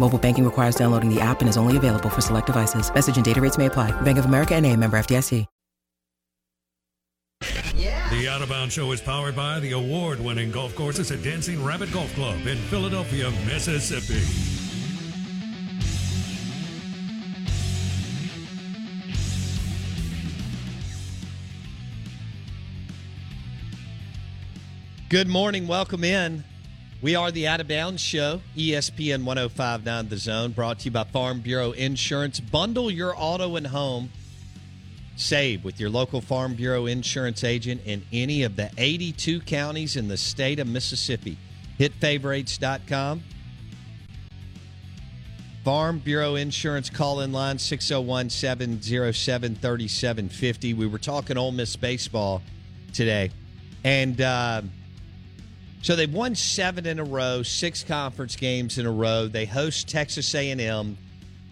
Mobile banking requires downloading the app and is only available for select devices. Message and data rates may apply. Bank of America and a member FDIC. The Out of Bounds Show is powered by the award winning golf courses at Dancing Rabbit Golf Club in Philadelphia, Mississippi. Good morning. Welcome in. We are the Out of Bounds Show, ESPN 1059 The Zone, brought to you by Farm Bureau Insurance. Bundle your auto and home. Save with your local Farm Bureau insurance agent in any of the 82 counties in the state of Mississippi. Hit favorites.com. Farm Bureau Insurance call in line 601 707 3750. We were talking Ole Miss baseball today. And uh, so they've won seven in a row, six conference games in a row. They host Texas A&M,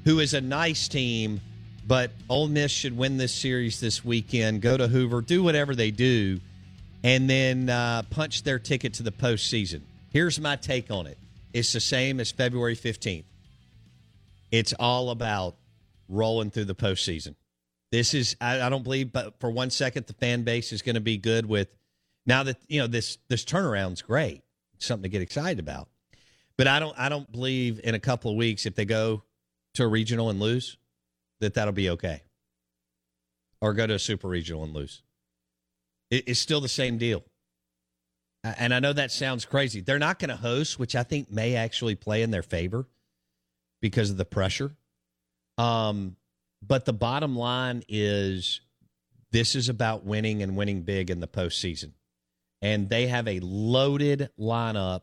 who is a nice team, but Ole Miss should win this series this weekend. Go to Hoover, do whatever they do, and then uh, punch their ticket to the postseason. Here's my take on it: it's the same as February fifteenth. It's all about rolling through the postseason. This is I, I don't believe, but for one second, the fan base is going to be good with now that you know this this turnaround's great. It's something to get excited about. But I don't I don't believe in a couple of weeks if they go to a regional and lose that that'll be okay. Or go to a super regional and lose. It, it's still the same deal. And I know that sounds crazy. They're not going to host, which I think may actually play in their favor because of the pressure. Um, but the bottom line is this is about winning and winning big in the postseason. And they have a loaded lineup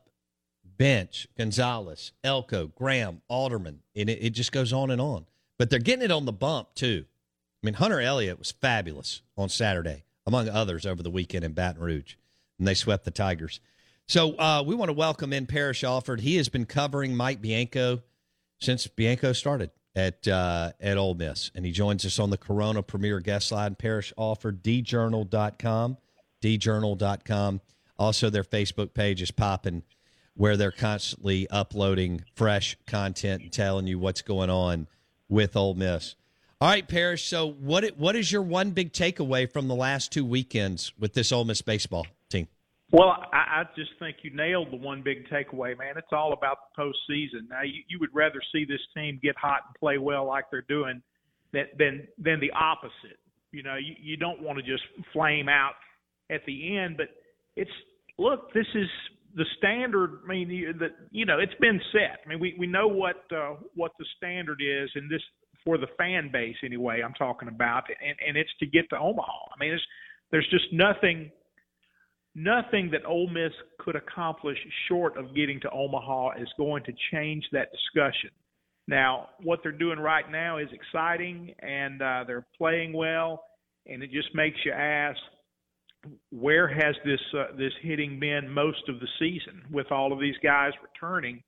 bench Gonzalez, Elko, Graham, Alderman. And it, it just goes on and on. But they're getting it on the bump, too. I mean, Hunter Elliott was fabulous on Saturday, among others, over the weekend in Baton Rouge. And they swept the Tigers. So uh, we want to welcome in Parrish Alford. He has been covering Mike Bianco since Bianco started at uh, at Ole Miss, and he joins us on the Corona Premier Guest Line. Parrish Alford, djournal.com, djournal.com. Also, their Facebook page is popping, where they're constantly uploading fresh content and telling you what's going on with Ole Miss. All right, Parrish. So, what what is your one big takeaway from the last two weekends with this Ole Miss baseball team? Well, I, I just think you nailed the one big takeaway, man. It's all about the postseason. Now, you, you would rather see this team get hot and play well like they're doing than than, than the opposite. You know, you, you don't want to just flame out at the end, but it's look, this is the standard. I mean, that you know, it's been set. I mean, we we know what uh, what the standard is, and this for the fan base anyway. I'm talking about, and and it's to get to Omaha. I mean, it's, there's just nothing nothing that Ole Miss could accomplish short of getting to Omaha is going to change that discussion. Now, what they're doing right now is exciting, and uh, they're playing well, and it just makes you ask, where has this uh, this hitting been most of the season with all of these guys returning?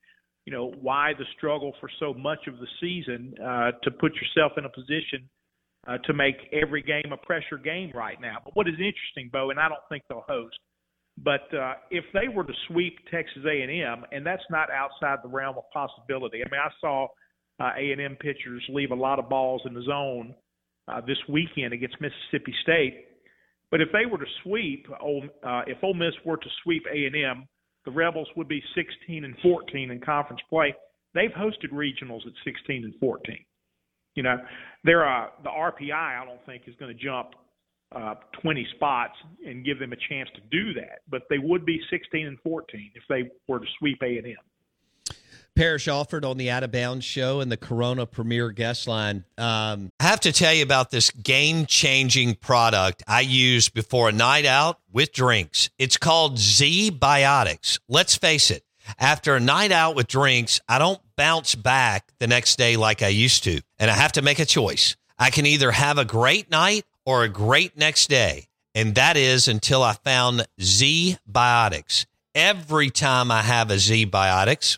You know, why the struggle for so much of the season uh, to put yourself in a position uh, to make every game a pressure game right now. But what is interesting, Bo, and I don't think they'll host, but uh, if they were to sweep Texas A&M, and that's not outside the realm of possibility. I mean, I saw uh, A&M pitchers leave a lot of balls in the zone uh, this weekend against Mississippi State. But if they were to sweep, uh, if Ole Miss were to sweep A&M, the Rebels would be 16 and 14 in conference play. They've hosted regionals at 16 and 14. You know, they're uh, the RPI. I don't think is going to jump uh, 20 spots and give them a chance to do that. But they would be 16 and 14 if they were to sweep A and M. Parrish Alford on the Out of Bounds show and the Corona Premier guest line. Um, I have to tell you about this game changing product I use before a night out with drinks. It's called ZBiotics. Let's face it, after a night out with drinks, I don't bounce back the next day like I used to. And I have to make a choice. I can either have a great night or a great next day. And that is until I found Z Biotics. Every time I have a ZBiotics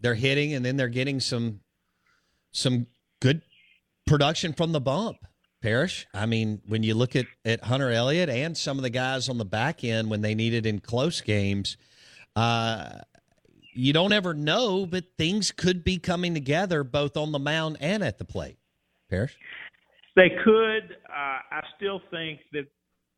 They're hitting and then they're getting some some good production from the bump. Parrish. I mean, when you look at, at Hunter Elliott and some of the guys on the back end when they needed in close games, uh, you don't ever know, but things could be coming together both on the mound and at the plate. Parrish? They could. Uh, I still think that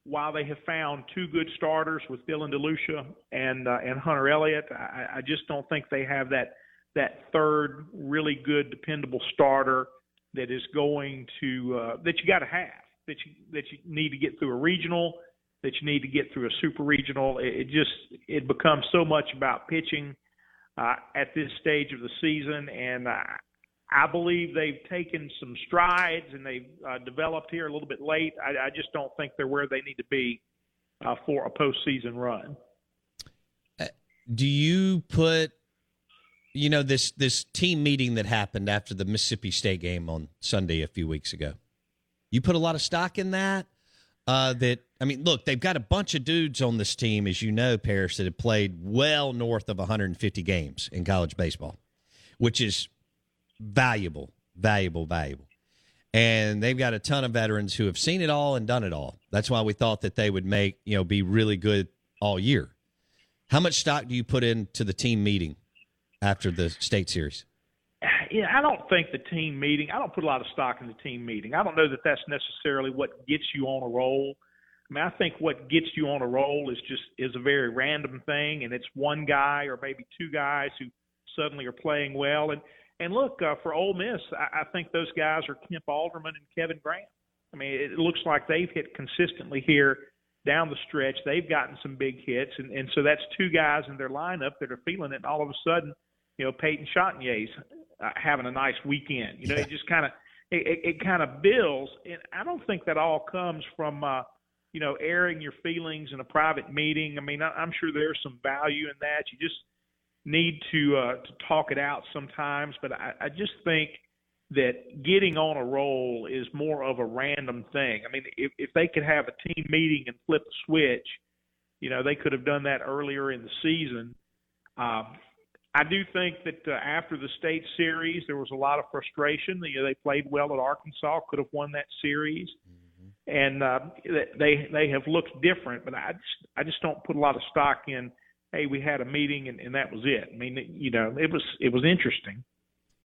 while they have found two good starters with Dylan DeLucia and uh, and Hunter Elliott, I, I just don't think they have that that third really good, dependable starter that is going to uh, that you got to have that you that you need to get through a regional, that you need to get through a super regional. It, it just it becomes so much about pitching uh, at this stage of the season, and uh, I believe they've taken some strides and they've uh, developed here a little bit late. I, I just don't think they're where they need to be uh, for a postseason run. Do you put you know this this team meeting that happened after the Mississippi State game on Sunday a few weeks ago? You put a lot of stock in that. Uh, that I mean, look, they've got a bunch of dudes on this team, as you know, Parrish, that have played well north of 150 games in college baseball, which is valuable, valuable, valuable. And they've got a ton of veterans who have seen it all and done it all. That's why we thought that they would make, you know, be really good all year. How much stock do you put into the team meeting after the state series? Yeah, I don't think the team meeting. I don't put a lot of stock in the team meeting. I don't know that that's necessarily what gets you on a roll. I mean, I think what gets you on a roll is just is a very random thing, and it's one guy or maybe two guys who suddenly are playing well. And and look uh, for Ole Miss, I, I think those guys are Kemp Alderman and Kevin Graham. I mean, it looks like they've hit consistently here down the stretch. They've gotten some big hits, and and so that's two guys in their lineup that are feeling it. And all of a sudden, you know, Peyton Chatagnier's uh, having a nice weekend. You know, it just kind of it, it, it kind of builds, and I don't think that all comes from uh, you know airing your feelings in a private meeting. I mean, I, I'm sure there's some value in that. You just need to uh, to talk it out sometimes, but I, I just think that getting on a roll is more of a random thing. I mean, if if they could have a team meeting and flip a switch, you know, they could have done that earlier in the season. Um, I do think that uh, after the state series, there was a lot of frustration. You know, they played well at Arkansas, could have won that series, mm-hmm. and uh, they they have looked different. But I just I just don't put a lot of stock in. Hey, we had a meeting and, and that was it. I mean, you know, it was it was interesting.